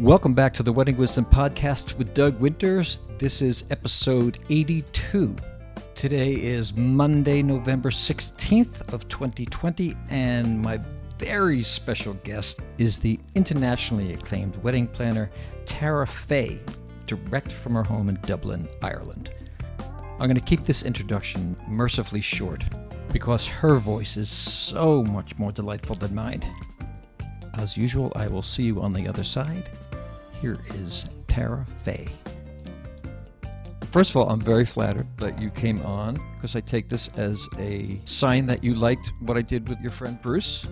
Welcome back to the Wedding Wisdom Podcast with Doug Winters. This is episode 82. Today is Monday, November 16th of 2020, and my very special guest is the internationally acclaimed wedding planner Tara Fay, direct from her home in Dublin, Ireland. I'm going to keep this introduction mercifully short because her voice is so much more delightful than mine. As usual, I will see you on the other side. Here is Tara Fay. First of all, I'm very flattered that you came on because I take this as a sign that you liked what I did with your friend Bruce.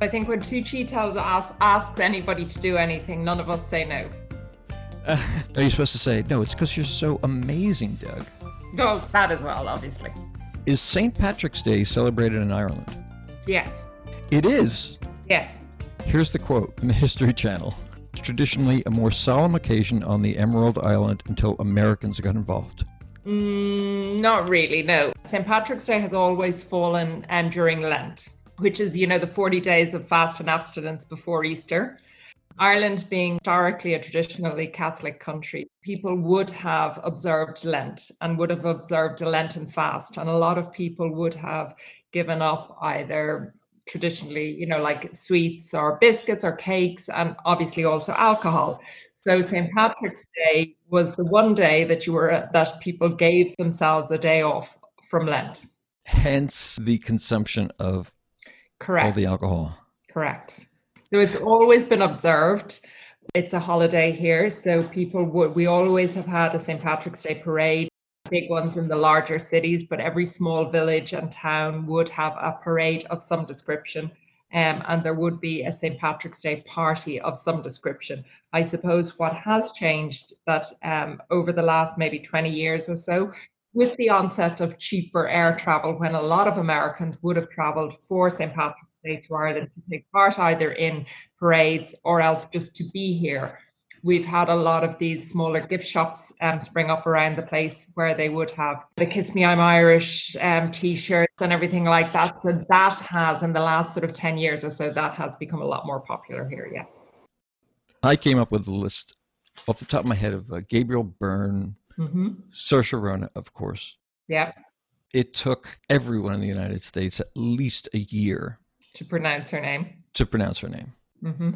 I think when Tucci tells us, asks anybody to do anything, none of us say no. Uh, are you supposed to say, no, it's because you're so amazing, Doug? Oh, that as well, obviously. Is St. Patrick's Day celebrated in Ireland? Yes. It is. Yes. Here's the quote from the History Channel. It's traditionally a more solemn occasion on the Emerald Island until Americans got involved. Mm, not really, no. St. Patrick's Day has always fallen um, during Lent, which is, you know, the 40 days of fast and abstinence before Easter. Ireland being historically a traditionally Catholic country, people would have observed Lent and would have observed a Lenten fast. And a lot of people would have given up either traditionally, you know, like sweets or biscuits or cakes, and obviously also alcohol. So St. Patrick's Day was the one day that you were that people gave themselves a day off from Lent. Hence the consumption of Correct. all the alcohol. Correct. So it's always been observed. It's a holiday here, so people would. We always have had a St. Patrick's Day parade big ones in the larger cities, but every small village and town would have a parade of some description. Um, and there would be a St. Patrick's Day party of some description. I suppose what has changed that um, over the last maybe 20 years or so, with the onset of cheaper air travel, when a lot of Americans would have traveled for St. Patrick's Day to Ireland to take part either in parades or else just to be here, we've had a lot of these smaller gift shops um, spring up around the place where they would have the Kiss Me I'm Irish um, t-shirts and everything like that. So that has, in the last sort of 10 years or so, that has become a lot more popular here, yeah. I came up with a list off the top of my head of uh, Gabriel Byrne, mm-hmm. Saoirse Ronan, of course. Yeah. It took everyone in the United States at least a year to pronounce her name. To pronounce her name. Mm-hmm.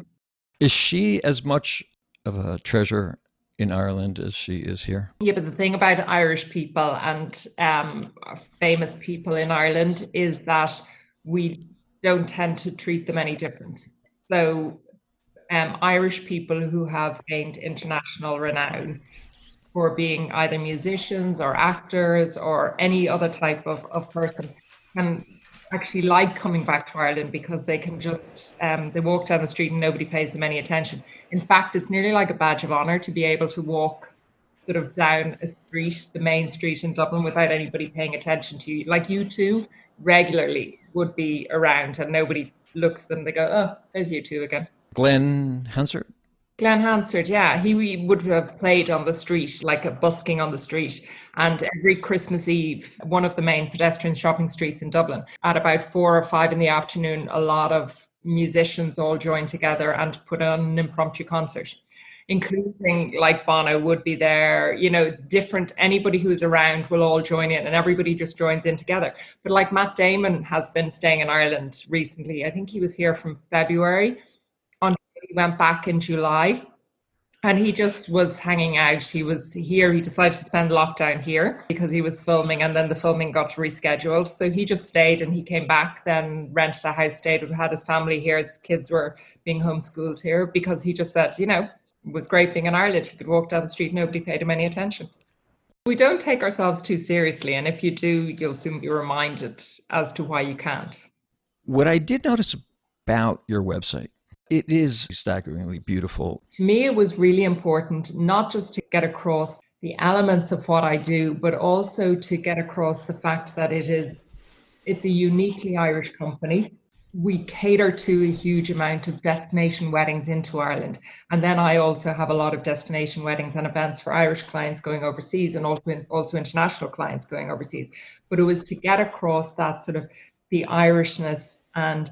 Is she as much of a treasure in Ireland as she is here. Yeah, but the thing about Irish people and um, famous people in Ireland is that we don't tend to treat them any different. So, um, Irish people who have gained international renown for being either musicians or actors or any other type of, of person can actually like coming back to Ireland because they can just um, they walk down the street and nobody pays them any attention. In fact, it's nearly like a badge of honor to be able to walk sort of down a street, the main street in Dublin, without anybody paying attention to you. Like U2 regularly would be around and nobody looks them. They go, "Oh, there's U2 again." Glen Hansard. Glen Hansard, yeah, he would have played on the street, like a busking on the street. And every Christmas Eve, one of the main pedestrian shopping streets in Dublin, at about four or five in the afternoon, a lot of musicians all join together and put on an impromptu concert including like Bono would be there, you know, different, anybody who's around will all join in and everybody just joins in together. But like Matt Damon has been staying in Ireland recently. I think he was here from February he went back in July and he just was hanging out. He was here. He decided to spend lockdown here because he was filming, and then the filming got rescheduled. So he just stayed and he came back, then rented a house, stayed, had his family here. His kids were being homeschooled here because he just said, you know, it was great being in Ireland. He could walk down the street, nobody paid him any attention. We don't take ourselves too seriously, and if you do, you'll soon be reminded as to why you can't. What I did notice about your website it is staggeringly beautiful. To me, it was really important not just to get across the elements of what I do, but also to get across the fact that it is it's a uniquely Irish company. We cater to a huge amount of destination weddings into Ireland. And then I also have a lot of destination weddings and events for Irish clients going overseas and also, international clients going overseas. But it was to get across that sort of the Irishness and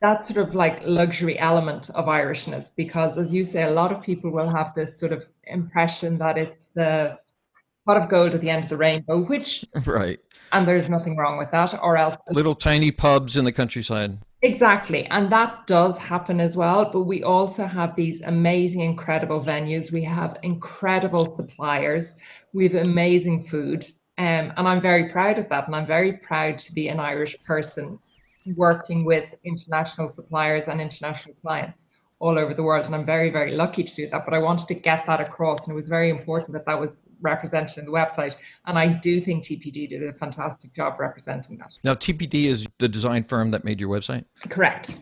that sort of like luxury element of Irishness, because as you say, a lot of people will have this sort of impression that it's the pot of gold at the end of the rainbow, which right. And there's nothing wrong with that, or else little tiny pubs in the countryside. Exactly. And that does happen as well. But we also have these amazing, incredible venues. We have incredible suppliers. We have amazing food. Um, and I'm very proud of that. And I'm very proud to be an Irish person working with international suppliers and international clients all over the world. And I'm very, very lucky to do that. But I wanted to get that across. And it was very important that that was represented in the website. And I do think TPD did a fantastic job representing that. Now, TPD is the design firm that made your website? Correct.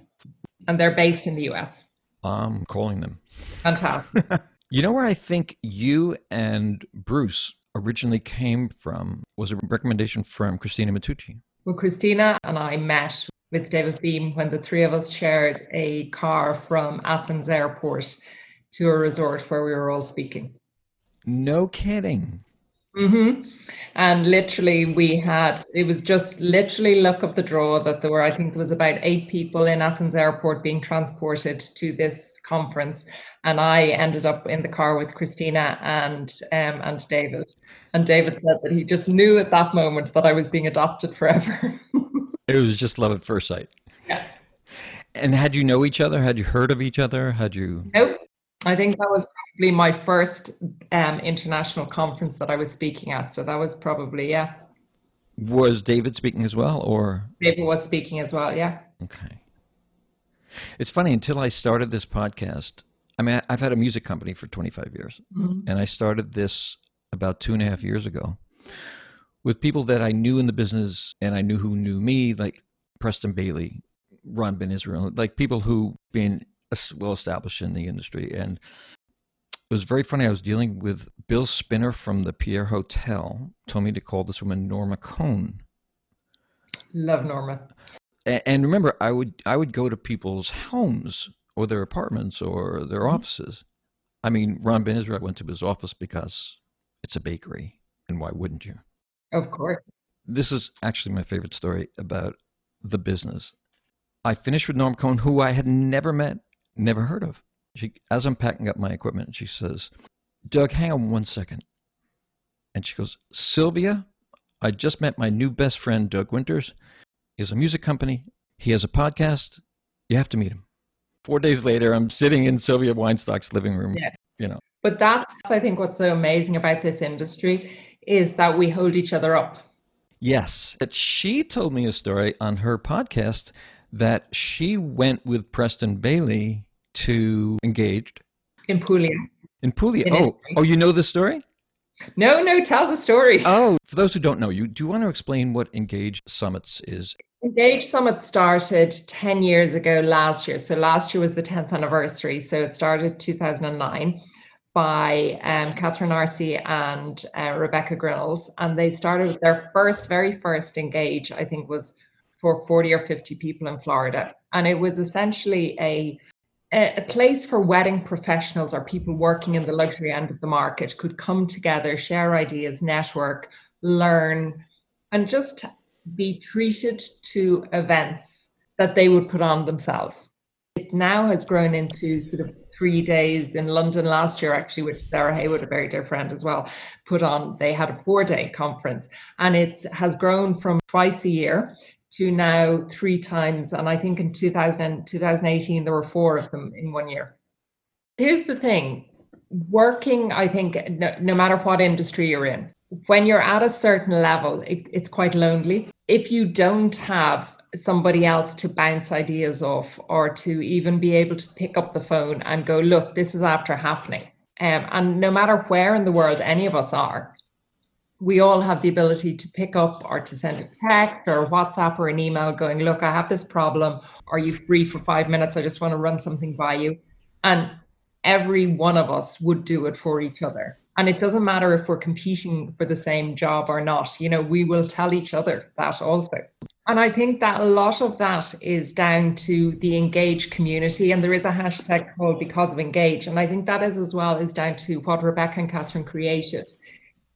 And they're based in the US. I'm calling them. Fantastic. you know where I think you and Bruce originally came from was a recommendation from Christina Matucci. Well, Christina and I met with David Beahm when the three of us shared a car from Athens airport to a resort where we were all speaking. No kidding. Mm-hmm. And literally, we had it was just literally luck of the draw that there were, I think, there was about eight people in Athens airport being transported to this conference, and I ended up in the car with Christina and um, and David. And David said that he just knew at that moment that I was being adopted forever. It was just love at first sight. Yeah. And had you know each other? Had you heard of each other? Had you? Nope. I think that was probably my first um, international conference that I was speaking at. So that was probably yeah. Was David speaking as well, or David was speaking as well? Yeah. Okay. It's funny until I started this podcast. I mean, I've had a music company for 25 years, mm-hmm. and I started this about two and a half years ago with people that I knew in the business and I knew who knew me, like Preston Bailey, Ron Ben Israel, like people who been well established in the industry. And it was very funny. I was dealing with Bill Spinner from the Pierre Hotel, told me to call this woman Norma Cohn. Love Norma. And remember, I would I would go to people's homes or their apartments or their mm-hmm. offices. I mean, Ron Ben Israel went to his office because it's a bakery, and why wouldn't you? Of course. This is actually my favorite story about the business. I finished with Norm Cohn, who I had never met, never heard of. She, as I'm packing up my equipment, she says, Doug, hang on one second. And she goes, Sylvia, I just met my new best friend, Doug Winters. He has a music company. He has a podcast. You have to meet him. Four days later, I'm sitting in Sylvia Weinstock's living room. Yeah. You know. But that's, I think, what's so amazing about this industry is that we hold each other up. Yes. She told me a story on her podcast that she went with Preston Bailey to Engaged in Puglia. In Puglia. In oh, oh, you know the story? No, no, tell the story. Oh, for those who don't know, you do you want to explain what Engage Summits is? Engage Summit started 10 years ago last year. So last year was the 10th anniversary. So it started 2009 by um, Catherine Arce and uh, Rebecca Grinnals. And they started their first, very first engage, I think was for 40 or 50 people in Florida. And it was essentially a, a place for wedding professionals or people working in the luxury end of the market could come together, share ideas, network, learn, and just be treated to events that they would put on themselves. It now has grown into sort of three days in London last year, actually, which Sarah Haywood, a very dear friend as well, put on. They had a four day conference and it has grown from twice a year to now three times. And I think in 2000, 2018, there were four of them in one year. Here's the thing working, I think, no, no matter what industry you're in, when you're at a certain level, it, it's quite lonely. If you don't have somebody else to bounce ideas off or to even be able to pick up the phone and go, look, this is after happening. Um, and no matter where in the world any of us are, we all have the ability to pick up or to send a text or a WhatsApp or an email going, look, I have this problem. Are you free for five minutes? I just want to run something by you. And every one of us would do it for each other. And it doesn't matter if we're competing for the same job or not, you know, we will tell each other that also. And I think that a lot of that is down to the engaged community. And there is a hashtag called because of engage. And I think that is as well is down to what Rebecca and Catherine created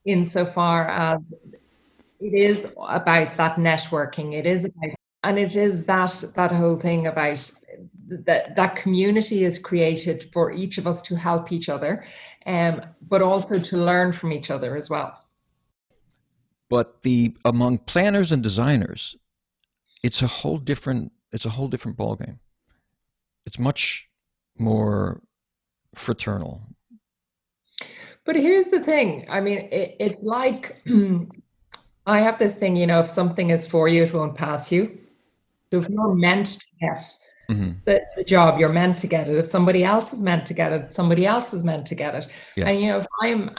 insofar as it is about that networking. It is about and it is that that whole thing about that that community is created for each of us to help each other um, but also to learn from each other as well. But the among planners and designers it's a whole different it's a whole different ballgame. It's much more fraternal but here's the thing i mean it, it's like i have this thing you know if something is for you it won't pass you so if you're meant to get mm-hmm. the, the, job, you're meant to get it. If somebody else is meant to get it, somebody else is meant to get it. Yeah. And you know, if I'm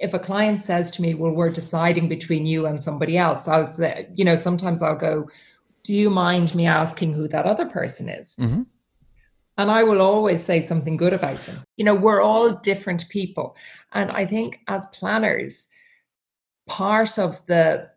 if a client says to me, "Well, we're deciding between you and somebody else," I'll say, you know, sometimes I'll go, "Do you mind me asking who that other person is?" Mm-hmm. And I will always say something good about them. You know, we're all different people, and I think as planners, part of the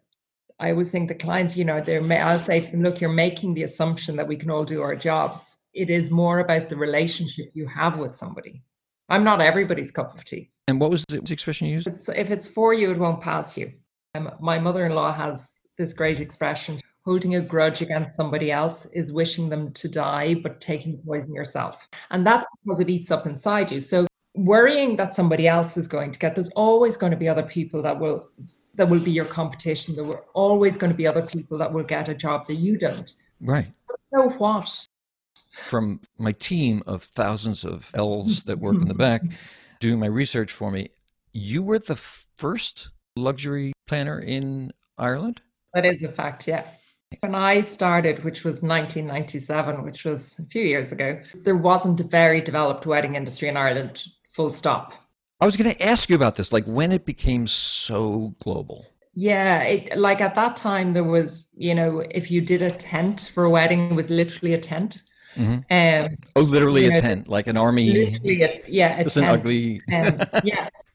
I always think the clients, you know, they're, I'll say to them, look, you're making the assumption that we can all do our jobs. It is more about the relationship you have with somebody. I'm not everybody's cup of tea. And what was the expression you used? It's, if it's for you, it won't pass you. Um, my mother in law has this great expression holding a grudge against somebody else is wishing them to die, but taking poison yourself. And that's because it eats up inside you. So worrying that somebody else is going to get, there's always going to be other people that will that will be your competition. There were always going to be other people that will get a job that you don't. Right. So what? From my team of thousands of elves that work in the back, doing my research for me, you were the first luxury planner in Ireland? That is a fact, yeah. When I started, which was 1997, which was a few years ago, there wasn't a very developed wedding industry in Ireland, full stop. I was going to ask you about this, like when it became so global. Yeah, it, like at that time, there was, you know, if you did a tent for a wedding, it was literally a tent. Mm-hmm. Um, oh, literally a know, tent, like an army. A, yeah, a it's tent. an ugly. um, yeah,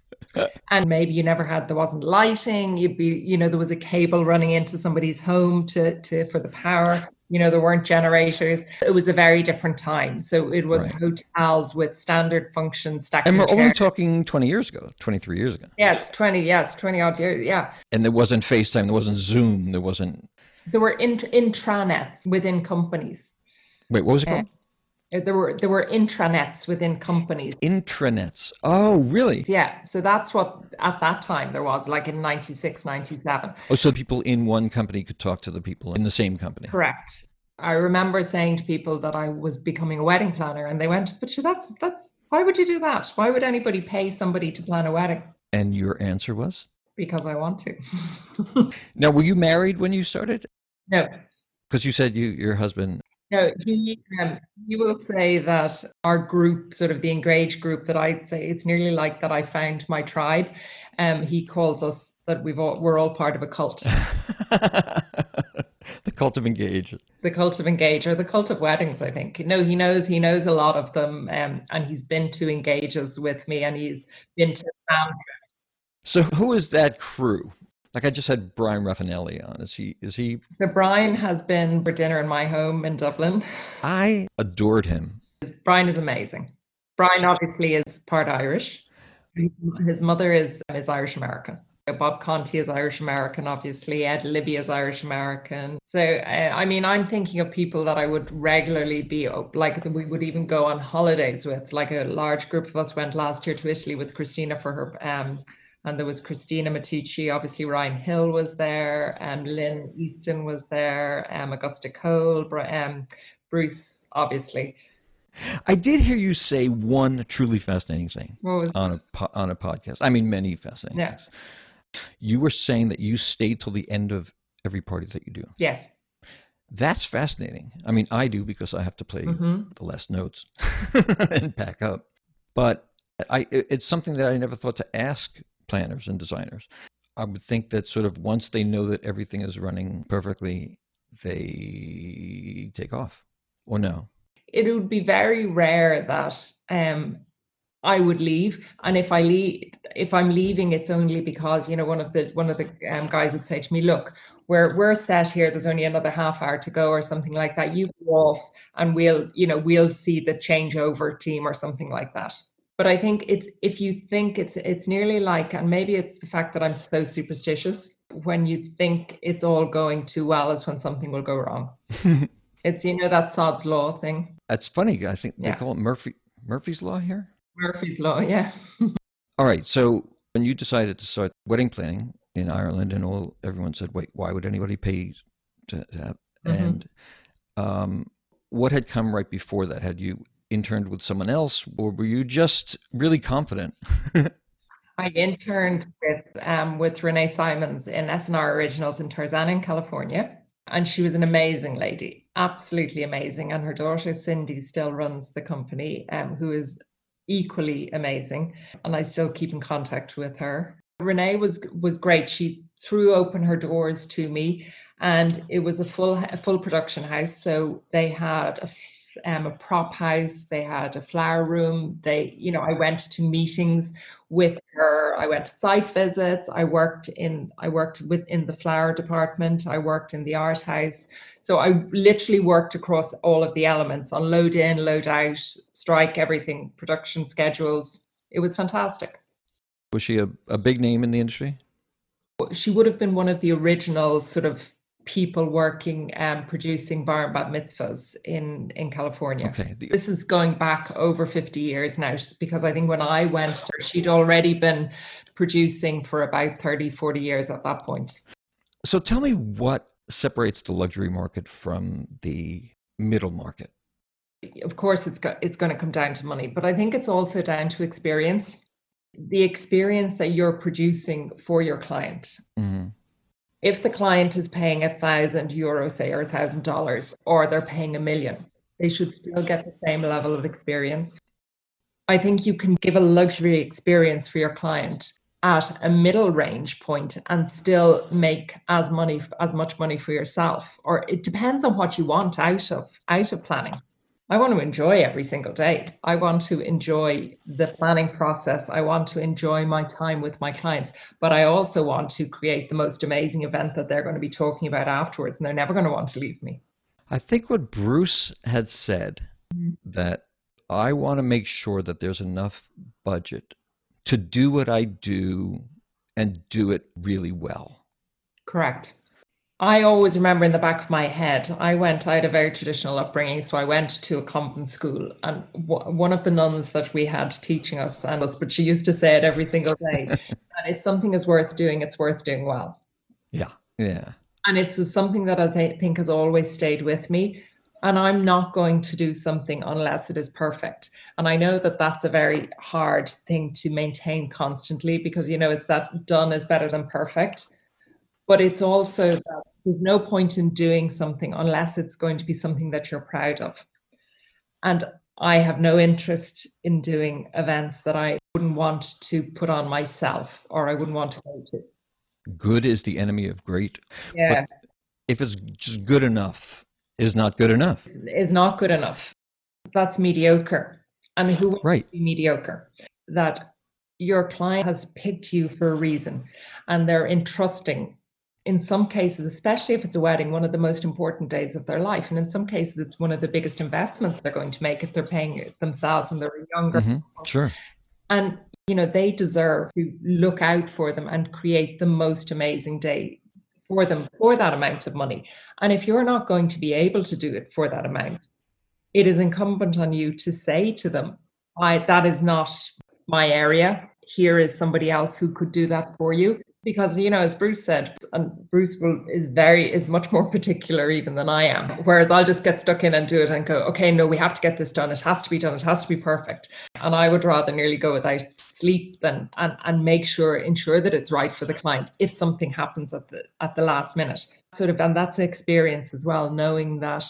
and maybe you never had there wasn't lighting. You'd be, you know, there was a cable running into somebody's home to to for the power you know there weren't generators it was a very different time so it was right. hotels with standard functions stacking and we're chairs. only talking 20 years ago 23 years ago yeah it's 20 yes 20 odd years yeah and there wasn't facetime there wasn't zoom there wasn't there were int- intranets within companies wait what was it called uh, there were there were intranets within companies. Intranets. Oh, really? Yeah. So that's what at that time there was, like in 96, 97. Oh, so people in one company could talk to the people in the same company. Correct. I remember saying to people that I was becoming a wedding planner, and they went, "But that's that's why would you do that? Why would anybody pay somebody to plan a wedding?" And your answer was because I want to. now, were you married when you started? No. Because you said you your husband no, he, um, he will say that our group, sort of the engaged group, that I'd say it's nearly like that I found my tribe. Um, he calls us that we've all, we're all part of a cult. the cult of engage. The cult of engage, or the cult of weddings. I think. No, he knows he knows a lot of them, um, and he's been to engages with me, and he's been to. So, who is that crew? Like I just had Bryan Rafanelli on. Is he? Is he? So Bryan has been for dinner in my home in Dublin. I adored him. Bryan is amazing. Bryan obviously is part Irish. His mother is is Irish American. Bob Conti is Irish American, obviously. Ed Libby is Irish American. So, uh, I mean, I'm thinking of people that I would regularly be like, we would even go on holidays with. Like a large group of us went last year to Italy with Christina for her um, and there was Christina Matucci, obviously Ryan Hill was there, and um, Lynn Easton was there, um, Augusta Cole, um, Bruce, obviously. I did hear you say one truly fascinating thing on a on a podcast. I mean, many fascinating yeah. things. You were saying that you stayed till the end of every party that you do. Yes. That's fascinating. I mean, I do because I have to play mm-hmm. the last notes and pack up. But I, it's something that I never thought to ask planners and designers. I would think that sort of once they know that everything is running perfectly, they take off or no? It would be very rare that um, I would leave, and if I leave, if I'm leaving, it's only because you know one of the one of the um, guys would say to me, "Look, we're we're set here. There's only another half hour to go, or something like that. You go off, and we'll you know we'll see the changeover team or something like that." But i think it's if you think it's it's nearly like and maybe it's the fact that i'm so superstitious when you think it's all going too well is when something will go wrong. it's you know that Sod's law thing. That's funny. I think they call it Murphy Murphy's law here. Murphy's law, yeah. all right. So when you decided to start wedding planning in Ireland, and all everyone said, "Wait, why would anybody pay to, to have?" Mm-hmm. And um, what had come right before that? Had you interned with someone else, or were you just really confident? I interned with um, with Renee Simons in SNR Originals in Tarzana, in California, and she was an amazing lady, absolutely amazing. And her daughter Cindy still runs the company, um, who is equally amazing, and I still keep in contact with her. Renee was was great. She threw open her doors to me, and it was a full a full production house. So they had a um, a prop house. They had a flower room. They, you know, I went to meetings with her. I went to site visits. I worked in, I worked within the flower department. I worked in the art house. So I literally worked across all of the elements on load in, load out, strike, everything, production schedules. It was fantastic. Was she a, a big name in the industry? She would have been one of the original sort of people working and um, producing bar and bat mitzvahs in in California. Okay. This is going back over 50 years now because I think when I went she'd already been producing for about 30 40 years at that point. So tell me what separates the luxury market from the middle market. Of course it's got, it's going to come down to money, but I think it's also down to experience. The experience that you're producing for your client. Mm-hmm if the client is paying a thousand euros, say, or a thousand dollars, or they're paying a million, they should still get the same level of experience. I think you can give a luxury experience for your client at a middle range point and still make as money as much money for yourself or it depends on what you want out of out of planning I want to enjoy every single day. I want to enjoy the planning process. I want to enjoy my time with my clients, but I also want to create the most amazing event that they're going to be talking about afterwards and they're never going to want to leave me. I think what Bruce had said mm-hmm. that I want to make sure that there's enough budget to do what I do and do it really well. Correct. I always remember in the back of my head, I went, I had a very traditional upbringing. So I went to a convent school, and w- one of the nuns that we had teaching us, and was, but she used to say it every single day that if something is worth doing, it's worth doing well. Yeah. Yeah. And it's something that I th- think has always stayed with me. And I'm not going to do something unless it is perfect. And I know that that's a very hard thing to maintain constantly because, you know, it's that done is better than perfect but it's also that there's no point in doing something unless it's going to be something that you're proud of. And I have no interest in doing events that I wouldn't want to put on myself or I wouldn't want to go to. Good is the enemy of great. Yeah. But if it's just good enough, is not good enough. Is not good enough. That's mediocre. And who wants right. to be mediocre? That your client has picked you for a reason and they're entrusting in some cases, especially if it's a wedding, one of the most important days of their life. And in some cases, it's one of the biggest investments they're going to make if they're paying it themselves and they're younger. Mm-hmm. Sure. And, you know, they deserve to look out for them and create the most amazing day for them for that amount of money. And if you're not going to be able to do it for that amount, it is incumbent on you to say to them, I, that is not my area. Here is somebody else who could do that for you because you know as bruce said and bruce will, is very is much more particular even than i am. Whereas i'll just get stuck in and do it and go okay no we have to get this done. It has to be done. It has to be perfect. And i would rather nearly go without sleep than and, and make sure ensure that it's right for the client if something happens at the at the last minute. Sort of and that's experience as well knowing that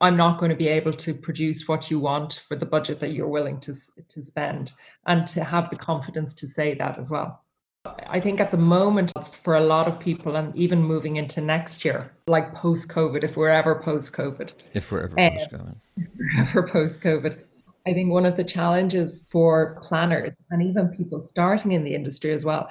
I'm not going to be able to produce what you want for the budget that you're willing to to spend, and to have the confidence to say that as well. I think at the moment, for a lot of people, and even moving into next year, like post COVID, if we're ever post COVID, if we're ever um, post COVID, ever post COVID, I think one of the challenges for planners and even people starting in the industry as well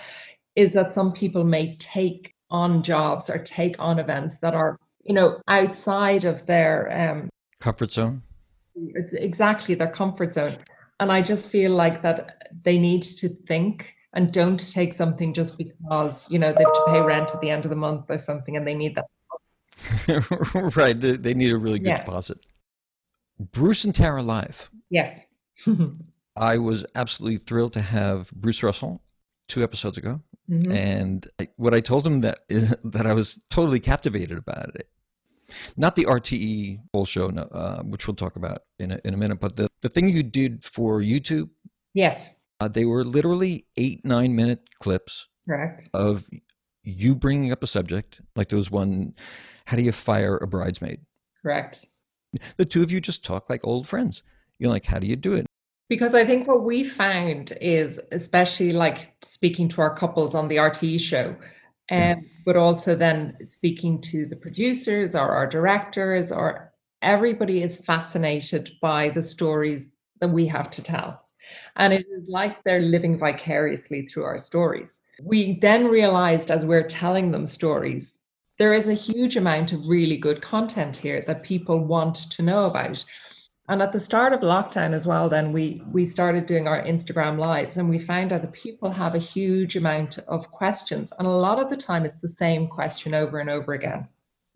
is that some people may take on jobs or take on events that are, you know, outside of their um, comfort zone. Exactly, their comfort zone. And I just feel like that they need to think and don't take something just because you know they have to pay rent at the end of the month or something and they need that right they, they, need a really good yeah. deposit bruce and tara live yes i was absolutely thrilled to have bruce russell two episodes ago mm-hmm. and I, what i told him that is that i was totally captivated about it not the RTE whole show, uh, which we'll talk about in a, in a minute, but the, the thing you did for YouTube. Yes. Uh, they were literally eight, nine minute clips. Correct. Of you bringing up a subject, like there was one, how do you fire a bridesmaid? Correct. The two of you just talk like old friends. You're like, how do you do it? Because I think what we found is, especially like speaking to our couples on the RTE show, um, but also then speaking to the producers or our directors or everybody is fascinated by the stories that we have to tell. And it is like they're living vicariously through our stories. We then realized as we're telling them stories, there is a huge amount of really good content here that people want to know about. And at the start of lockdown as well, then we we started doing our Instagram lives and we found out that people have a huge amount of questions. And a lot of the time it's the same question over and over again.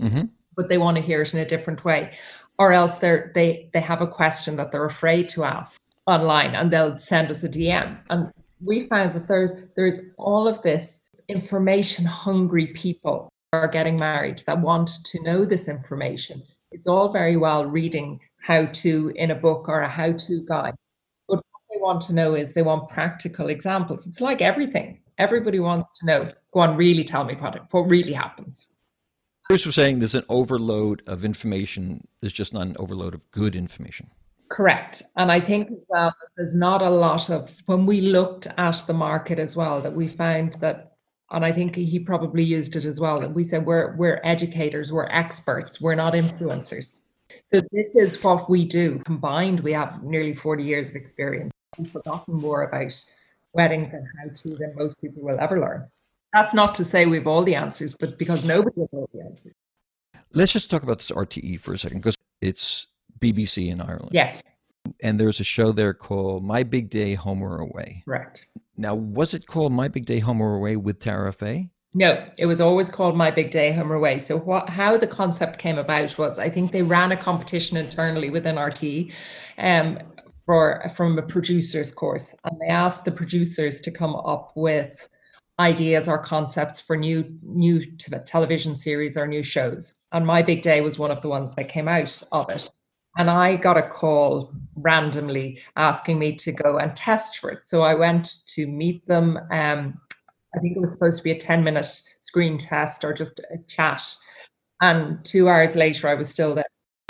Mm-hmm. But they want to hear it in a different way. Or else they're they they have a question that they're afraid to ask online and they'll send us a DM. And we found that there's there's all of this information hungry people are getting married that want to know this information. It's all very well reading how to in a book or a how to guide. But what they want to know is they want practical examples. It's like everything. Everybody wants to know. Go on, really tell me what, what really happens. Bruce was saying there's an overload of information. There's just not an overload of good information. Correct. And I think as well, there's not a lot of, when we looked at the market as well, that we found that, and I think he probably used it as well, that we said we're, we're educators, we're experts, we're not influencers. So this is what we do. Combined, we have nearly 40 years of experience. We've forgotten more about weddings and how to than most people will ever learn. That's not to say we've all the answers, but because nobody has all the answers. Let's just talk about this RTE for a second, because it's BBC in Ireland. Yes. And there's a show there called My Big Day Home or Away. Right. Now, was it called My Big Day Home or Away with Tara Fay? No, it was always called My Big Day Home or Away. So what how the concept came about was I think they ran a competition internally within RT um, for from a producers course and they asked the producers to come up with ideas or concepts for new new television series or new shows. And My Big Day was one of the ones that came out of it. And I got a call randomly asking me to go and test for it. So I went to meet them. Um, I think it was supposed to be a 10 minute screen test or just a chat. And two hours later, I was still there.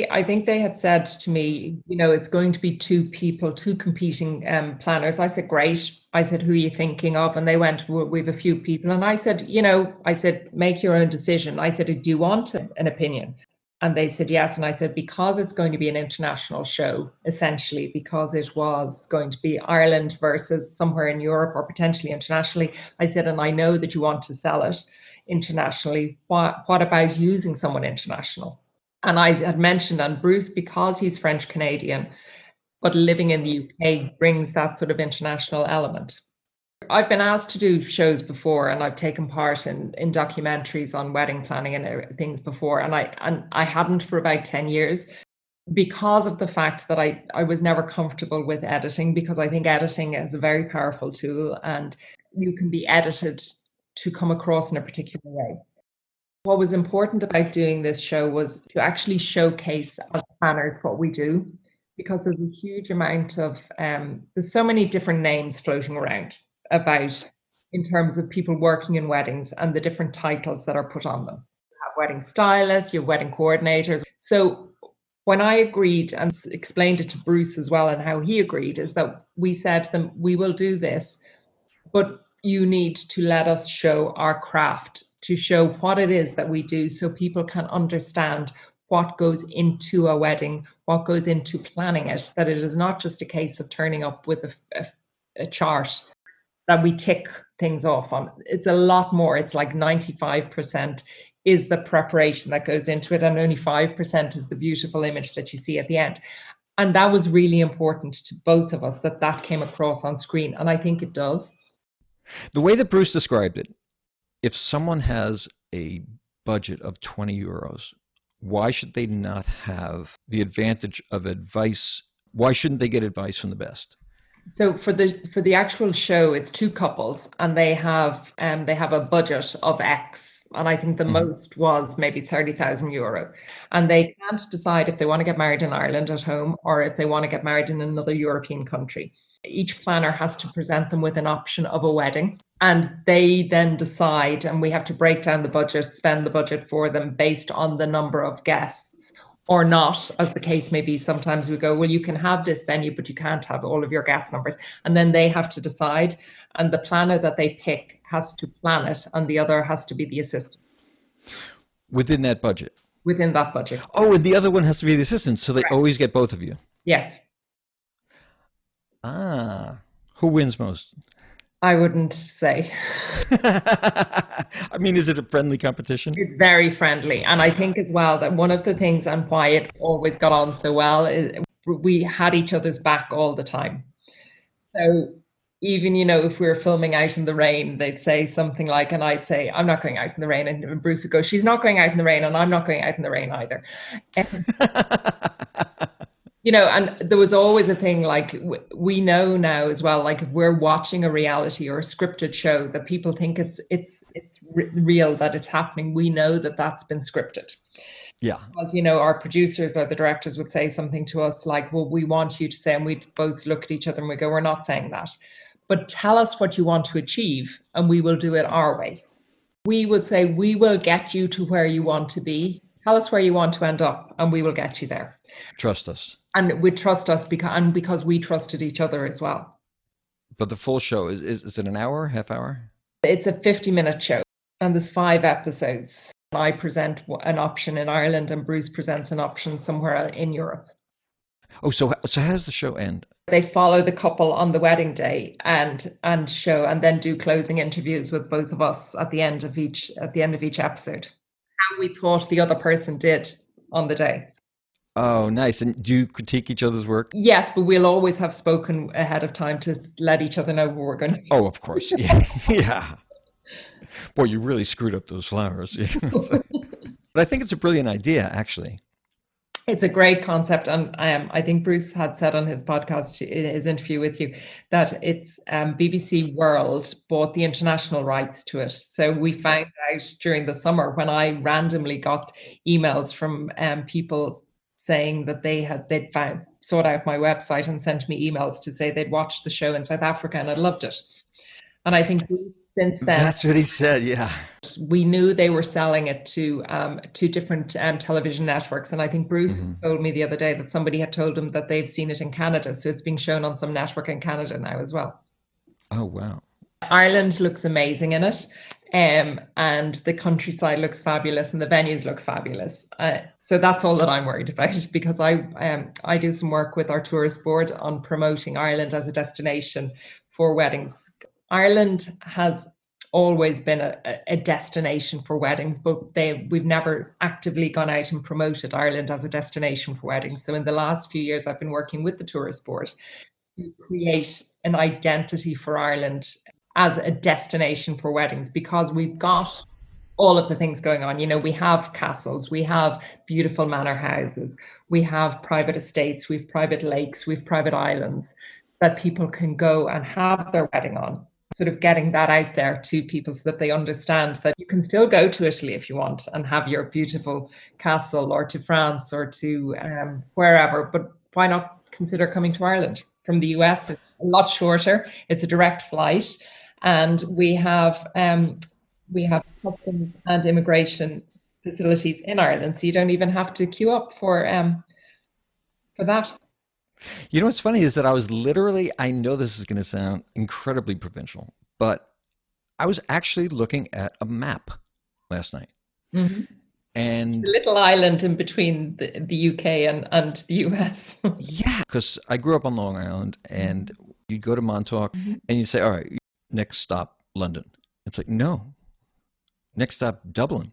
I think they had said to me, you know, it's going to be two people, two competing um, planners. I said, great. I said, who are you thinking of? And they went, well, we have a few people. And I said, you know, I said, make your own decision. I said, do you want an opinion? And they said yes. And I said, because it's going to be an international show, essentially, because it was going to be Ireland versus somewhere in Europe or potentially internationally. I said, and I know that you want to sell it internationally. What, what about using someone international? And I had mentioned, and Bruce, because he's French Canadian, but living in the UK brings that sort of international element. I've been asked to do shows before, and I've taken part in in documentaries on wedding planning and things before, and I and I hadn't for about ten years because of the fact that I I was never comfortable with editing because I think editing is a very powerful tool, and you can be edited to come across in a particular way. What was important about doing this show was to actually showcase as planners what we do, because there's a huge amount of um, there's so many different names floating around about in terms of people working in weddings and the different titles that are put on them. You have wedding stylists, you have wedding coordinators. So when I agreed and explained it to Bruce as well and how he agreed is that we said to them, we will do this, but you need to let us show our craft, to show what it is that we do so people can understand what goes into a wedding, what goes into planning it, that it is not just a case of turning up with a, a, a chart that we tick things off on. It's a lot more. It's like 95% is the preparation that goes into it, and only 5% is the beautiful image that you see at the end. And that was really important to both of us that that came across on screen. And I think it does. The way that Bruce described it, if someone has a budget of 20 euros, why should they not have the advantage of advice? Why shouldn't they get advice from the best? So for the for the actual show, it's two couples, and they have um they have a budget of X, and I think the mm-hmm. most was maybe thirty thousand euro, and they can't decide if they want to get married in Ireland at home or if they want to get married in another European country. Each planner has to present them with an option of a wedding, and they then decide, and we have to break down the budget, spend the budget for them based on the number of guests or not, as the case may be. Sometimes we go, well, you can have this venue, but you can't have all of your guest numbers. And then they have to decide. And the planner that they pick has to plan it, and the other has to be the assistant. Within that budget? Within that budget. Oh, and the other one has to be the assistant. So they always get both of you? Yes. Ah. Who wins most? I wouldn't say. I mean, is it a friendly competition? It's very friendly. And I think as well that one of the things and why it always got on so well is we had each other's back all the time. So even, you know, if we were filming out in the rain, they'd say something like, and I'd say, I'm not going out in the rain. And Bruce would go, She's not going out in the rain, and I'm not going out in the rain either. you know and there was always a thing like we know now as well like if we're watching a reality or a scripted show that people think it's it's it's real that it's happening. We know that that's been scripted. Yeah. Because you know our producers or the directors would say something to us like well we want you to say and we'd both look at each other and we go we're not saying that. But tell us what you want to achieve and we will do it our way. We would say we will get you to where you want to be tell us where you want to end up and we will get you there trust us and we trust us because and because we trusted each other as well. But the full show is is it an hour, half hour? It's a fifty minute show, and there's five episodes. I present an option in Ireland, and Bruce presents an option somewhere in Europe. Oh, so so how does the show end? They follow the couple on the wedding day and and show and then do closing interviews with both of us at the end of each at the end of each episode. How we thought the other person did on the day. Oh, nice. And do you critique each other's work? Yes, but we'll always have spoken ahead of time to let each other know what we're going to do. Oh, of course. Yeah. yeah. Boy, you really screwed up those flowers. but I think it's a brilliant idea, actually. It's a great concept, and um, I think Bruce had said on his podcast, in his interview with you, that it's um, BBC World bought the international rights to it. So we found out during the summer when I randomly got emails from um, people saying that they had they'd found sought out my website and sent me emails to say they'd watched the show in South Africa and I loved it. And I think since then that's what he said. Yeah, we knew they were selling it to um, to different um, television networks, and I think Bruce mm-hmm. told me the other day that somebody had told him that they've seen it in Canada, so it's being shown on some network in Canada now as well. Oh wow! Ireland looks amazing in it. Um, and the countryside looks fabulous and the venues look fabulous. Uh, so that's all that I'm worried about because I um, I do some work with our tourist board on promoting Ireland as a destination for weddings. Ireland has always been a, a destination for weddings, but they we've never actively gone out and promoted Ireland as a destination for weddings. So in the last few years, I've been working with the tourist board to create an identity for Ireland as a destination for weddings because we've got all of the things going on. You know, we have castles, we have beautiful manor houses, we have private estates, we've private lakes, we've private islands that people can go and have their wedding on. Sort of getting that out there to people so that they understand that you can still go to Italy if you want and have your beautiful castle or to France or to um, wherever, but why not consider coming to Ireland from the US? It's a lot shorter, it's a direct flight and we have um, we have customs and immigration facilities in Ireland, so you don't even have to queue up for um, for that. You know what's funny is that I was literally I know this is going to sound incredibly provincial, but I was actually looking at a map last night. Mm-hmm. And a little island in between the, the UK and, and the US. yeah, because I grew up on Long Island and you'd go to Montauk mm-hmm. and you say, all right, next stop London. It's like, no, next stop Dublin.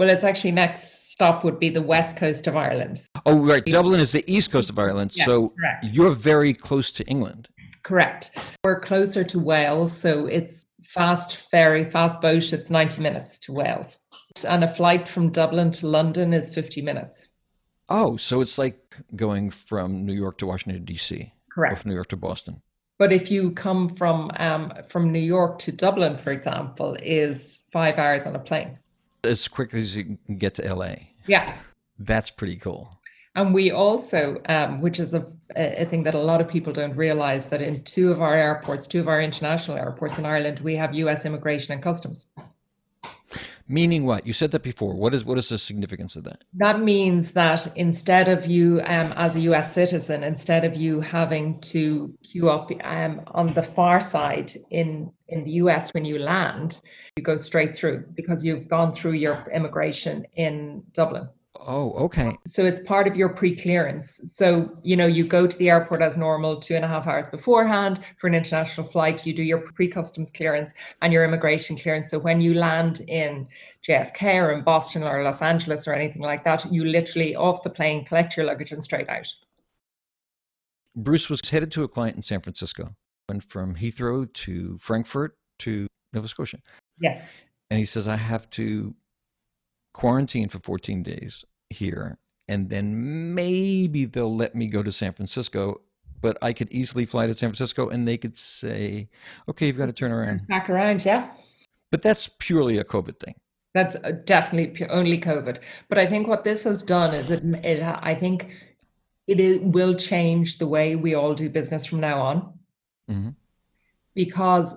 Well, it's actually next stop would be the west coast of Ireland. Oh, right. Dublin is the east coast of Ireland. so correct. you're very close to England. Correct. We're closer to Wales, so it's fast ferry, fast boat, it's 90 minutes to Wales. And a flight from Dublin to London is 50 minutes. Oh, so it's like going from New York to Washington D.C. Correct. Or from New York to Boston. But if you come from um, from New York to Dublin, for example, is five hours on a plane. As quickly as you can get to LA. Yeah. That's pretty cool. And we also, um, which is a, a thing that a lot of people don't realize, that in two of our airports, two of our international airports in Ireland, we have US immigration and customs. Meaning what? You said that before. What is what is the significance of that? That means that instead of you, um, as a US citizen, instead of you having to queue up um, on the far side in in the US when you land, you go straight through because you've gone through your immigration in Dublin. Oh, okay. So it's part of your pre-clearance. So, you know, you go to the airport as normal two and a half hours beforehand for an international flight, you do your pre-customs clearance and your immigration clearance. So when you land in JFK or in Boston or Los Angeles or anything like that, you literally off the plane, collect your luggage and straight out. Bruce was headed to a client in San Francisco, went from Heathrow to Frankfurt to Nova Scotia. Yes. And he says, I have to quarantine for 14 days here, and then maybe they'll let me go to San Francisco. But I could easily fly to San Francisco and they could say, okay, you've got to turn around. Back around, yeah. But that's purely a COVID thing. That's uh, definitely only COVID. But I think what this has done is it, it I think it is, will change the way we all do business from now on. Mm-hmm. Because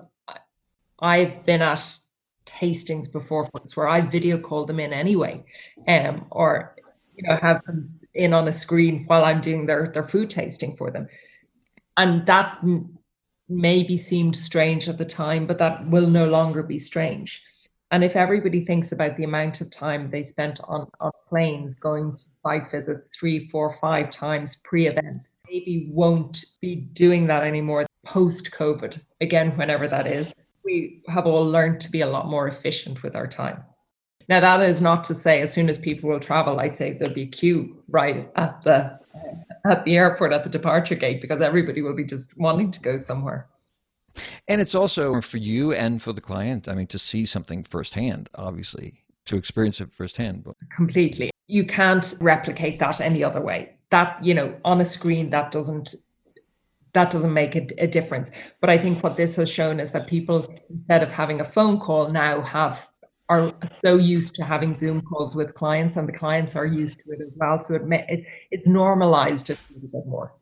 I've been at tastings before where I video call them in anyway, um, or you know have them in on a screen while I'm doing their their food tasting for them, and that maybe seemed strange at the time, but that will no longer be strange. And if everybody thinks about the amount of time they spent on, on planes going to site visits three, four, five times pre-event, maybe won't be doing that anymore post COVID, again, whenever that is we have all learned to be a lot more efficient with our time. Now, that is not to say as soon as people will travel, I'd say there'll be a queue right at the at the airport at the departure gate because everybody will be just wanting to go somewhere. And it's also for you and for the client. I mean, to see something firsthand, obviously, to experience it firsthand. But completely, you can't replicate that any other way. That you know, on a screen, that doesn't that doesn't make a, a, difference. But I think what this has shown is that people, instead of having a phone call, now have are so used to having Zoom calls with clients, and the clients are used to it as well. So it, may, it it's normalized a little bit more.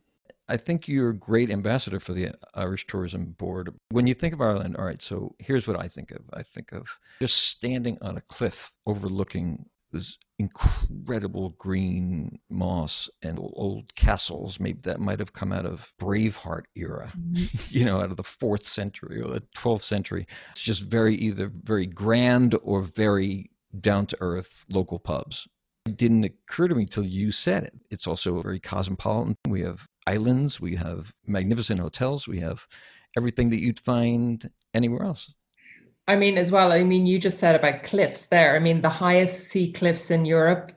I think you're a great ambassador for the Irish Tourism Board. When you think of Ireland, all right, so here's what I think of. I think of just standing on a cliff overlooking this incredible green moss and old castles. Maybe that might have come out of Braveheart era, mm-hmm. you know, out of the fourth century or the 12th century. It's just very either very grand or very down to earth local pubs. It didn't occur to me till you said it. It's also very cosmopolitan. We have islands, we have magnificent hotels, we have everything that you'd find anywhere else. I mean, as well, I mean, you just said about cliffs there. I mean, the highest sea cliffs in Europe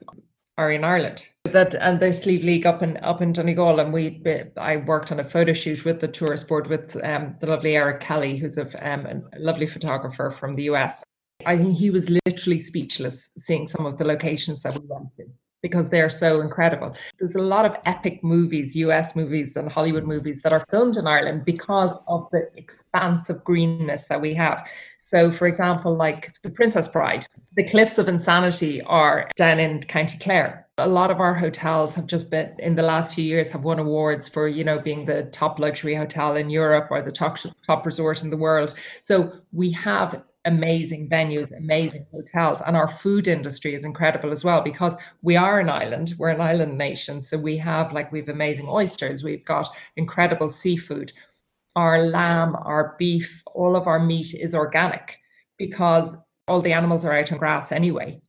are in Ireland. That and the Slieve League up in up in Donegal, and we I worked on a photo shoot with the tourist board with um, the lovely Eric Kelly, who's a, um, a lovely photographer from the US. I think he was literally speechless seeing some of the locations that we went to because they're so incredible. There's a lot of epic movies, US movies and Hollywood movies that are filmed in Ireland because of the expansive greenness that we have. So, for example, like The Princess Bride, the Cliffs of Insanity are down in County Clare. A lot of our hotels have just been in the last few years have won awards for, you know, being the top luxury hotel in Europe or the top, top resort in the world. So we have amazing venues, amazing hotels. And our food industry is incredible as well because we are an island, we're an island nation. So we have like we've amazing oysters, we've got incredible seafood. Our lamb, our beef, all of our meat is organic because all the animals are out on grass anyway.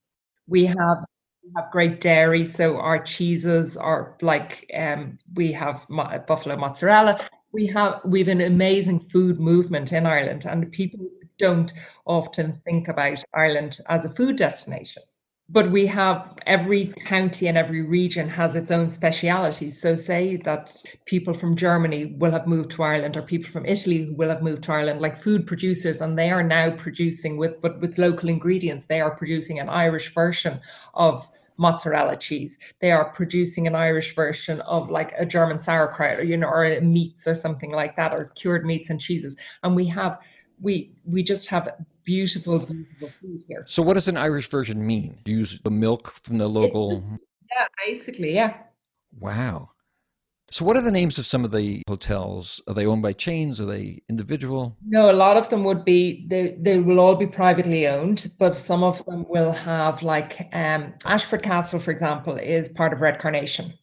We have we have great dairy, so our cheeses are like um, we have buffalo mozzarella. We have we've an amazing food movement in Ireland, and people don't often think about Ireland as a food destination. but we have every county and every region has its own specialities. So, say that people from Germany will have moved to Ireland, or people from Italy who will have moved to Ireland, like food producers, and they are now producing with, but with local ingredients, they are producing an Irish version of mozzarella cheese. They are producing an Irish version of like a German sauerkraut, or you know, or meats or something like that, or cured meats and cheeses. And we have we we just have beautiful, beautiful food here. So, what does an Irish version mean? Do you use the milk from the local. yeah, basically, yeah. Wow. So, what are the names of some of the hotels? Are they owned by chains? Are they individual? No, a lot of them would be. They they will all be privately owned, but some of them will have like um, Ashford Castle, for example, is part of Red Carnation.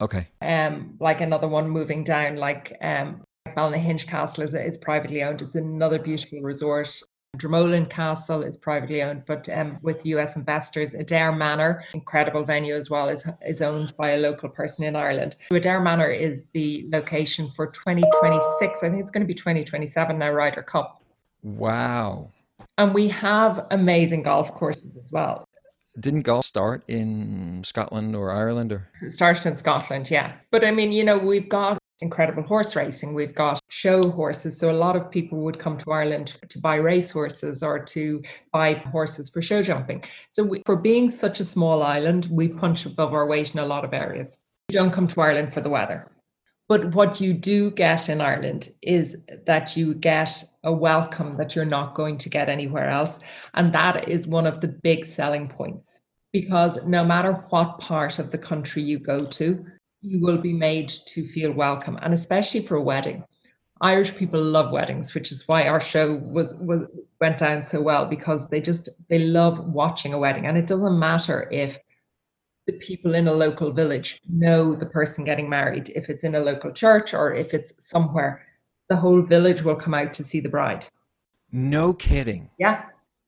Okay. Um, like another one moving down, like um, Ballynahinch Castle is, is privately owned. It's another beautiful resort. Dromoland Castle is privately owned, but um, with US investors. Adare Manor, incredible venue as well, is, is owned by a local person in Ireland. So Adare Manor is the location for 2026. I think it's going to be 2027 now, Ryder Cup. Wow. And we have amazing golf courses as well. Didn't golf start in Scotland or Ireland or? It started in Scotland, yeah. But I mean, you know, we've got incredible horse racing. We've got show horses. So a lot of people would come to Ireland to buy race horses or to buy horses for show jumping. So we, for being such a small island, we punch above our weight in a lot of areas. You don't come to Ireland for the weather. But what you do get in Ireland is that you get a welcome that you're not going to get anywhere else. And that is one of the big selling points. Because no matter what part of the country you go to, you will be made to feel welcome and especially for a wedding. Irish people love weddings which is why our show was was went down so well because they just they love watching a wedding and it doesn't matter if the people in a local village know the person getting married if it's in a local church or if it's somewhere. The whole village will come out to see the bride. No kidding. Yeah.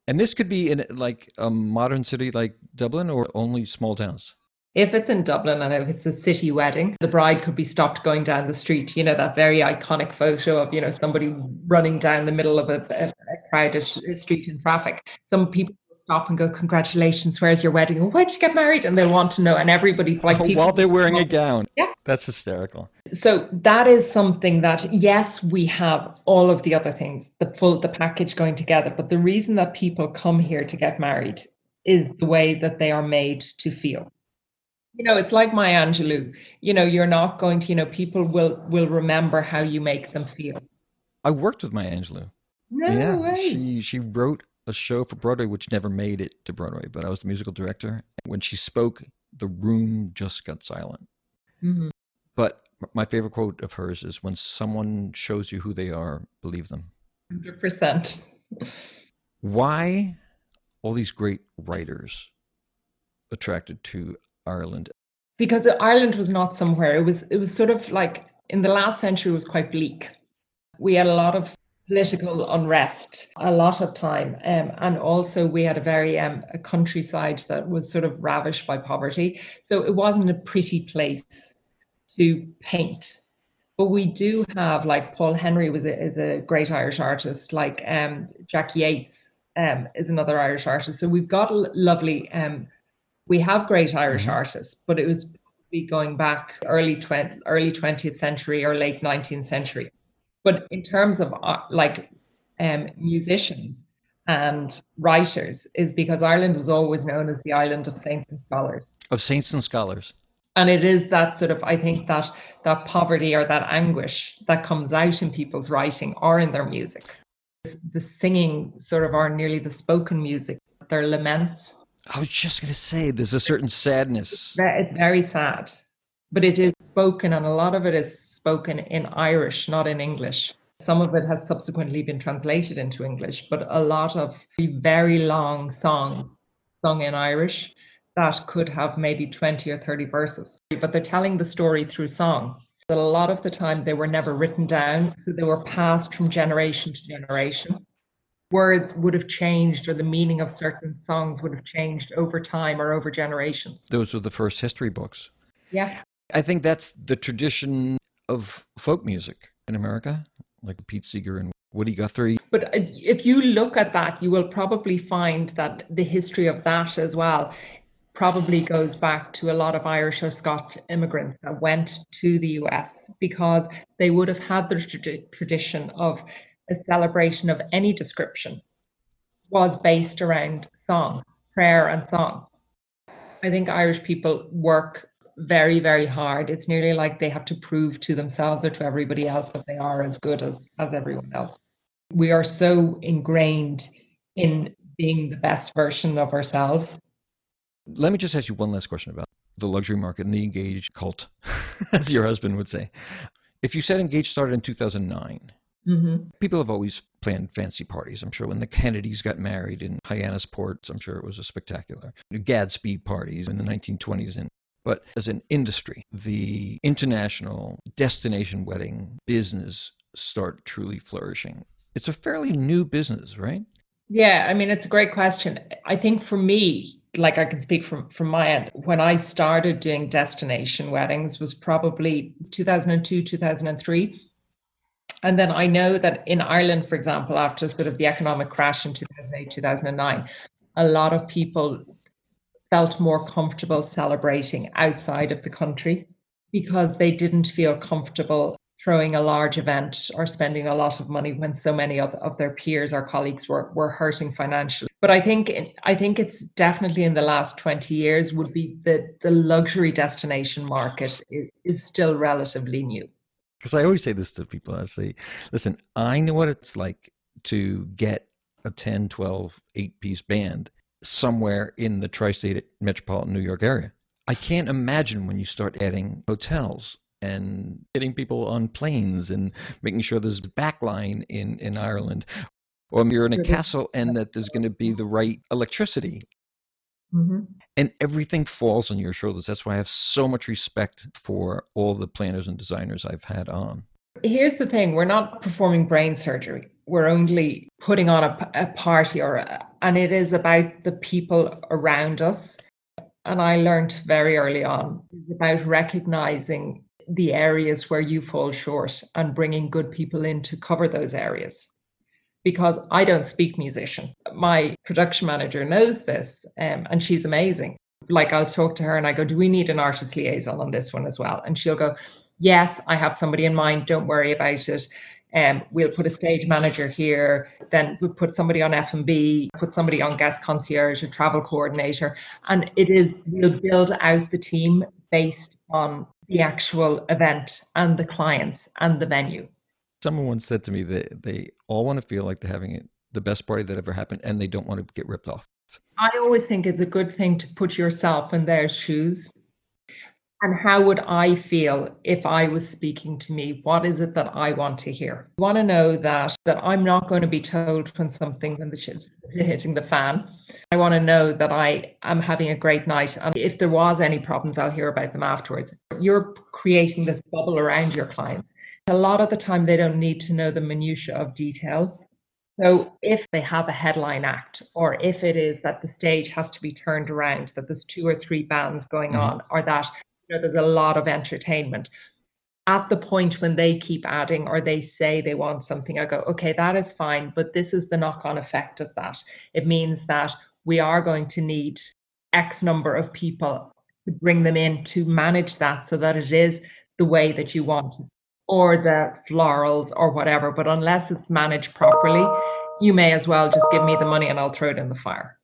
And this could be in like a modern city like dublin or only small towns if it's in Dublin and if it's a city wedding, the bride could be stopped going down the street. You know, that very iconic photo of, you know, somebody running down the middle of a, a crowded uh, street in traffic. Some people will stop and go, Congratulations, where's your wedding? Well, where'd you get married? And they'll want to know. And everybody, like, oh, people, while they're wearing a gown. Yeah. That's hysterical. So that is something that, yes, we have all of the other things, the full, the package going together. But the reason that people come here to get married is the way that they are made to feel you know it's like Maya Angelou you know you're not going to you know people will will remember how you make them feel. I worked with Maya Angelou no yeah way. she she wrote a show for Broadway which never made it to Broadway but I was the musical director. When she spoke the room just got silent. Mm-hmm. but my favorite quote of hers is when someone shows you who they are believe them. 100% why all these great writers attracted to Ireland? Because Ireland was not somewhere. It was it was sort of like in the last century was quite bleak. We had a lot of political unrest a lot of time um, and also we had a very um, a countryside that was sort of ravished by poverty so it wasn't a pretty place to paint but we do have like paul henry was a, is a great irish artist like um, jack yeats um, is another irish artist so we've got lovely um, we have great Irish mm-hmm. artists, but it was going back early 20, early 20th century or late 19th century. But in terms of uh, like um, musicians and writers, is because Ireland was always known as the island of saints and scholars. Of saints and scholars. And it is that sort of, I think that that poverty or that anguish that comes out in people's writing or in their music. The singing, sort of, or nearly the spoken music, their laments I was just going to say, there's a certain sadness. It's very sad, but it is spoken, and a lot of it is spoken in Irish, not in English. Some of it has subsequently been translated into English, but a lot of very long songs sung in Irish that could have maybe 20 or 30 verses. But they're telling the story through song. But a lot of the time they were never written down, so they were passed from generation to generation words would have changed or the meaning of certain songs would have changed over time or over generations. Those were the first history books. Yeah. I think that's the tradition of folk music in America, like Pete Seeger and Woody Guthrie. But uh, if you look at that, you will probably find that the history of that as well probably goes back to a lot of Irish or Scotch immigrants that went to the US because they would have had the tra- tradition of a celebration of any description was based around song, prayer, and song. I think Irish people work very, very hard. It's nearly like they have to prove to themselves or to everybody else that they are as good as, as everyone else. We are so ingrained in being the best version of ourselves. Let me just ask you one last question about the luxury market and the engaged cult, as your husband would say. If you said engaged started in 2009, mm-hmm. people have always planned fancy parties. I'm sure when the Kennedys got married in Hyannisport, I'm sure it was a spectacular. Gatsby parties in the 1920s and but as an industry, the international destination wedding business start truly flourishing. It's a fairly new business, right? Yeah, I mean it's a great question. I think for me, like I can speak from from my end, when I started doing destination weddings was probably 2002, 2003. And then I know that in Ireland, for example, after sort of the economic crash in 2008, 2009, a lot of people felt more comfortable celebrating outside of the country because they didn't feel comfortable throwing a large event or spending a lot of money when so many of, of their peers or colleagues were, were hurting financially. But I think I think it's definitely in the last 20 years would be that the luxury destination market is, is still relatively new. Because I always say this to people. I say, listen, I know what it's like to get a 10, 12, 8 piece band somewhere in the tri state metropolitan New York area. I can't imagine when you start adding hotels and getting people on planes and making sure there's a backline in, in Ireland. Or you're in a mm-hmm. castle and that there's going to be the right electricity. Mm-hmm. And everything falls on your shoulders. That's why I have so much respect for all the planners and designers I've had on. Here's the thing we're not performing brain surgery we're only putting on a, a party or a, and it is about the people around us and i learned very early on about recognizing the areas where you fall short and bringing good people in to cover those areas because i don't speak musician. My production manager knows this um, and she's amazing. Like i'll talk to her and i go do we need an artist liaison on this one as well? And she'll go yes i have somebody in mind. Don't worry about it. Um, we'll put a stage manager here, then we'll put somebody on F&B, put somebody on guest concierge, a travel coordinator. And it is, we'll build out the team based on the actual event and the clients and the venue. Someone once said to me that they all want to feel like they're having the best party that ever happened and they don't want to get ripped off. I always think it's a good thing to put yourself in their shoes and how would I feel if I was speaking to me? What is it that I want to hear? I want to know that that I'm not going to be told when something when the chips hitting the fan. I want to know that I am having a great night. And if there was any problems, I'll hear about them afterwards. You're creating this bubble around your clients. A lot of the time they don't need to know the minutiae of detail. So if they have a headline act, or if it is that the stage has to be turned around, that there's two or three bands going mm-hmm. on, or that know, there's a lot of entertainment. At the point when they keep adding or they say they want something, I go, okay, that is fine, but this is the knock on effect of that. It means that we are going to need X number of people to bring them in to manage that so that it is the way that you want or the florals or whatever. But unless it's managed properly, you may as well just give me the money and I'll throw it in the fire.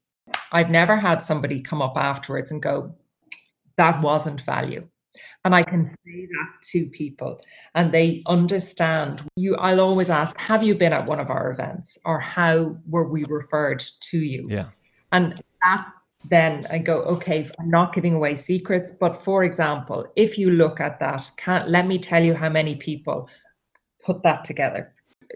I've never had somebody come up afterwards and go, that wasn't value. And I can say that to people and they understand you. I'll always ask, have you been at one of our events or how were we referred to you? Yeah. And that then I go, okay, I'm not giving away secrets. But for example, if you look at that, can't let me tell you how many people put that together.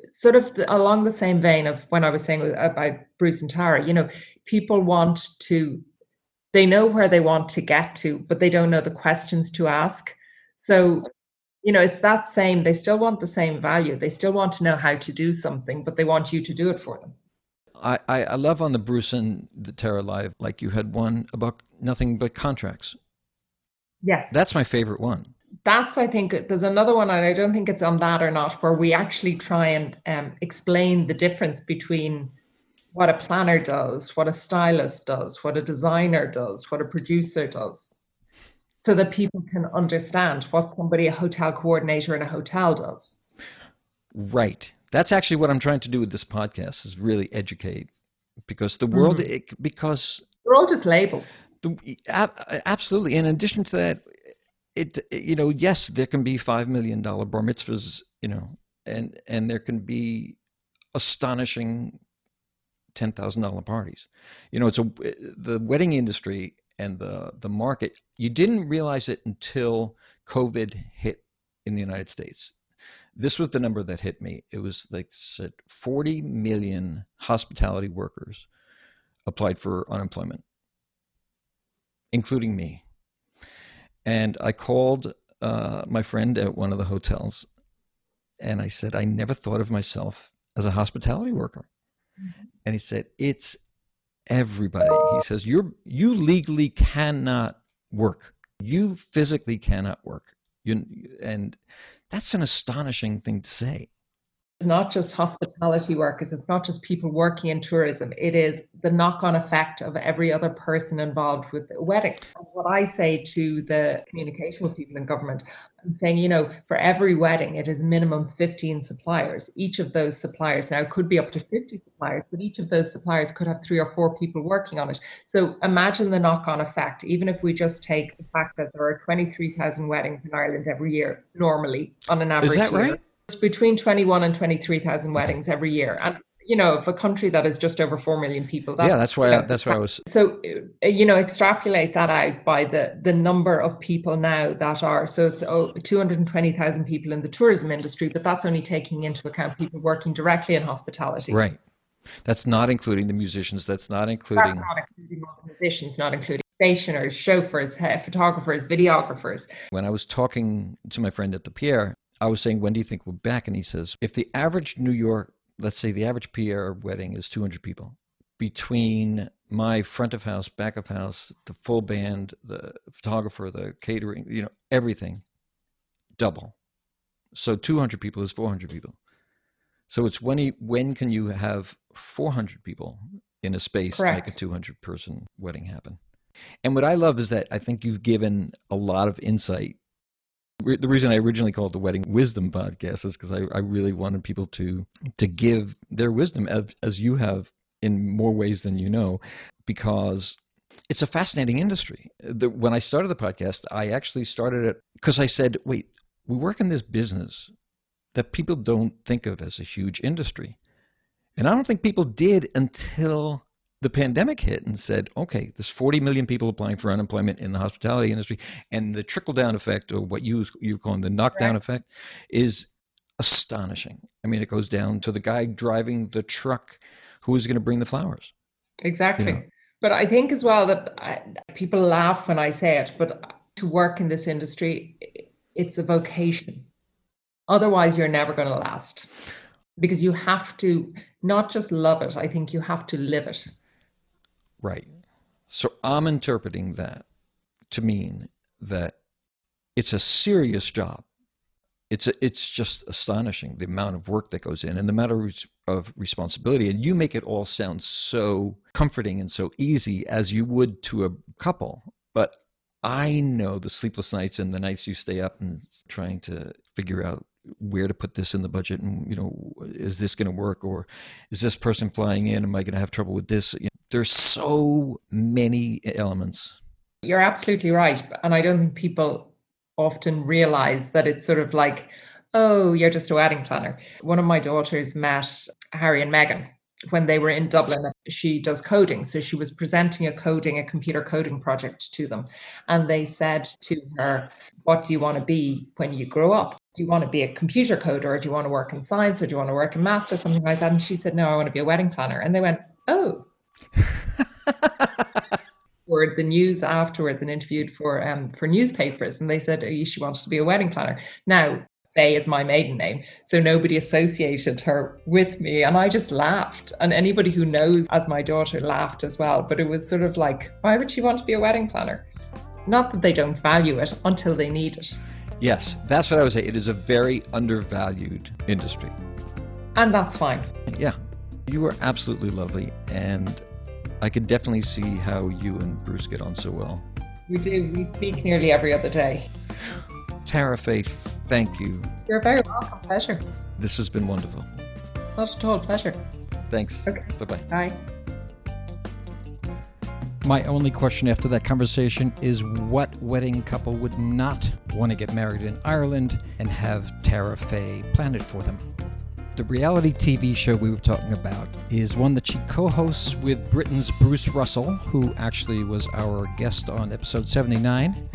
Sort of the, along the same vein of when I was saying uh, about Bruce and Tara, you know, people want to they know where they want to get to, but they don't know the questions to ask. So, you know, it's that same, they still want the same value. They still want to know how to do something, but they want you to do it for them. I, I, love on the Bruce and the Tara Live, like you had one about nothing but contracts. Yes. That's my favorite one. That's, I think, there's another one, and I don't think it's on that or not, where we actually try and um, explain the difference between what a planner does, what a stylist does, what a designer does, what a producer does, so that people can understand what somebody, a hotel coordinator in a hotel does. Right. That's actually what I'm trying to do with this podcast is really educate because the world, mm-hmm. it, because they're all just labels. The, absolutely. In addition to that, it, you know, yes, there can be $5 million bar mitzvahs, you know, and, and there can be astonishing ten thousand dollar parties. You know, it's a the wedding industry and the the market. You didn't realize it until COVID hit in the United States. This was the number that hit me. It was like said forty million hospitality workers applied for unemployment, including me. And I called uh, my friend at one of the hotels, and I said, I never thought of myself as a hospitality worker. Mm-hmm. And he said, It's everybody. He says, You're you legally cannot work. You physically cannot work. You, and that's an astonishing thing to say not just hospitality workers, it's not just people working in tourism, it is the knock on effect of every other person involved with the wedding. And what I say to the communication with people in government, I'm saying, you know, for every wedding, it is minimum 15 suppliers. Each of those suppliers now could be up to 50 suppliers, but each of those suppliers could have three or four people working on it. So imagine the knock on effect, even if we just take the fact that there are 23,000 weddings in Ireland every year, normally on an average. Is that year. right? Between 21 and 23,000 weddings every year. And you know, of a country that is just over four million people. That's, yeah, that's why. I, that's why I was. So, uh, you know, extrapolate that out by the the number of people now that are. So it's oh, two hundred twenty thousand people in the tourism industry, but that's only taking into account people working directly in hospitality. Right. That's not including the musicians. That's not including. That's not including musicians. Not including stationers, chauffeurs, photographers, videographers. When I was talking to my friend at the Pierre, I was saying, when do you think we're back? And he says, if the average New York, let's say the average Pierre wedding is 200 people, between my front of house, back of house, the full band, the photographer, the catering, you know, everything, double. So 200 people is 400 people. So it's when he, when can you have 400 people in a space Correct. to make a 200 person wedding happen? And what I love is that I think you've given a lot of insight the reason I originally called the Wedding Wisdom Podcast is because I, I really wanted people to to give their wisdom as, as you have in more ways than you know, because it's a fascinating industry. The, when I started the podcast, I actually started it because I said, wait, we work in this business that people don't think of as a huge industry. And I don't think people did until the pandemic hit and said, okay, there's 40 million people applying for unemployment in the hospitality industry, and the trickle down effect, or what you you're calling the knockdown right. effect, is astonishing. I mean, it goes down to the guy driving the truck who is going to bring the flowers. Exactly. You know? But I think as well that I, people laugh when I say it, but to work in this industry, it's a vocation. Otherwise, you're never going to last because you have to not just love it, I think you have to live it. Right. So I'm interpreting that to mean that it's a serious job. It's a, it's just astonishing the amount of work that goes in and the amount of responsibility. And you make it all sound so comforting and so easy as you would to a couple. But I know the sleepless nights and the nights you stay up and trying to figure out where to put this in the budget and you know is this going to work or is this person flying in am i going to have trouble with this there's so many elements you're absolutely right and i don't think people often realize that it's sort of like oh you're just a wedding planner one of my daughters met harry and meghan when they were in dublin she does coding so she was presenting a coding a computer coding project to them and they said to her what do you want to be when you grow up do you want to be a computer coder or do you want to work in science or do you want to work in maths or something like that? And she said, no, I want to be a wedding planner. And they went, oh. For the news afterwards and interviewed for um, for newspapers and they said oh, she wanted to be a wedding planner. Now, Fay is my maiden name. So nobody associated her with me. And I just laughed. And anybody who knows as my daughter laughed as well. But it was sort of like, why would she want to be a wedding planner? Not that they don't value it until they need it. Yes, that's what I would say. It is a very undervalued industry. And that's fine. Yeah. You were absolutely lovely, and I could definitely see how you and Bruce get on so well. We do. We speak nearly every other day. Tara Fay, thank you. You're very welcome. Pleasure. This has been wonderful. Not at all. Pleasure. Thanks. Okay. Bye bye. Bye. My only question after that conversation is what wedding couple would not want to get married in Ireland and have Tara Fay plan it for them? The reality TV show we were talking about is one that she co hosts with Britain's Bruce Russell, who actually was our guest on episode 79.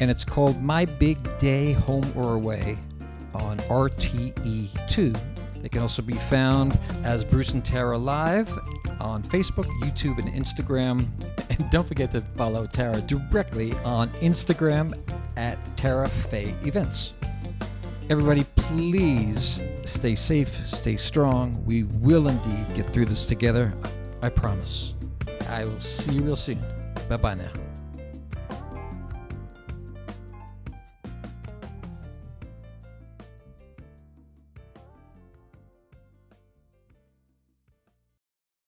And it's called My Big Day Home or Away on RTE2. They can also be found as Bruce and Tara Live on Facebook, YouTube, and Instagram. And don't forget to follow Tara directly on Instagram at Tara Fay Events. Everybody, please stay safe, stay strong. We will indeed get through this together. I promise. I will see you real soon. Bye bye now.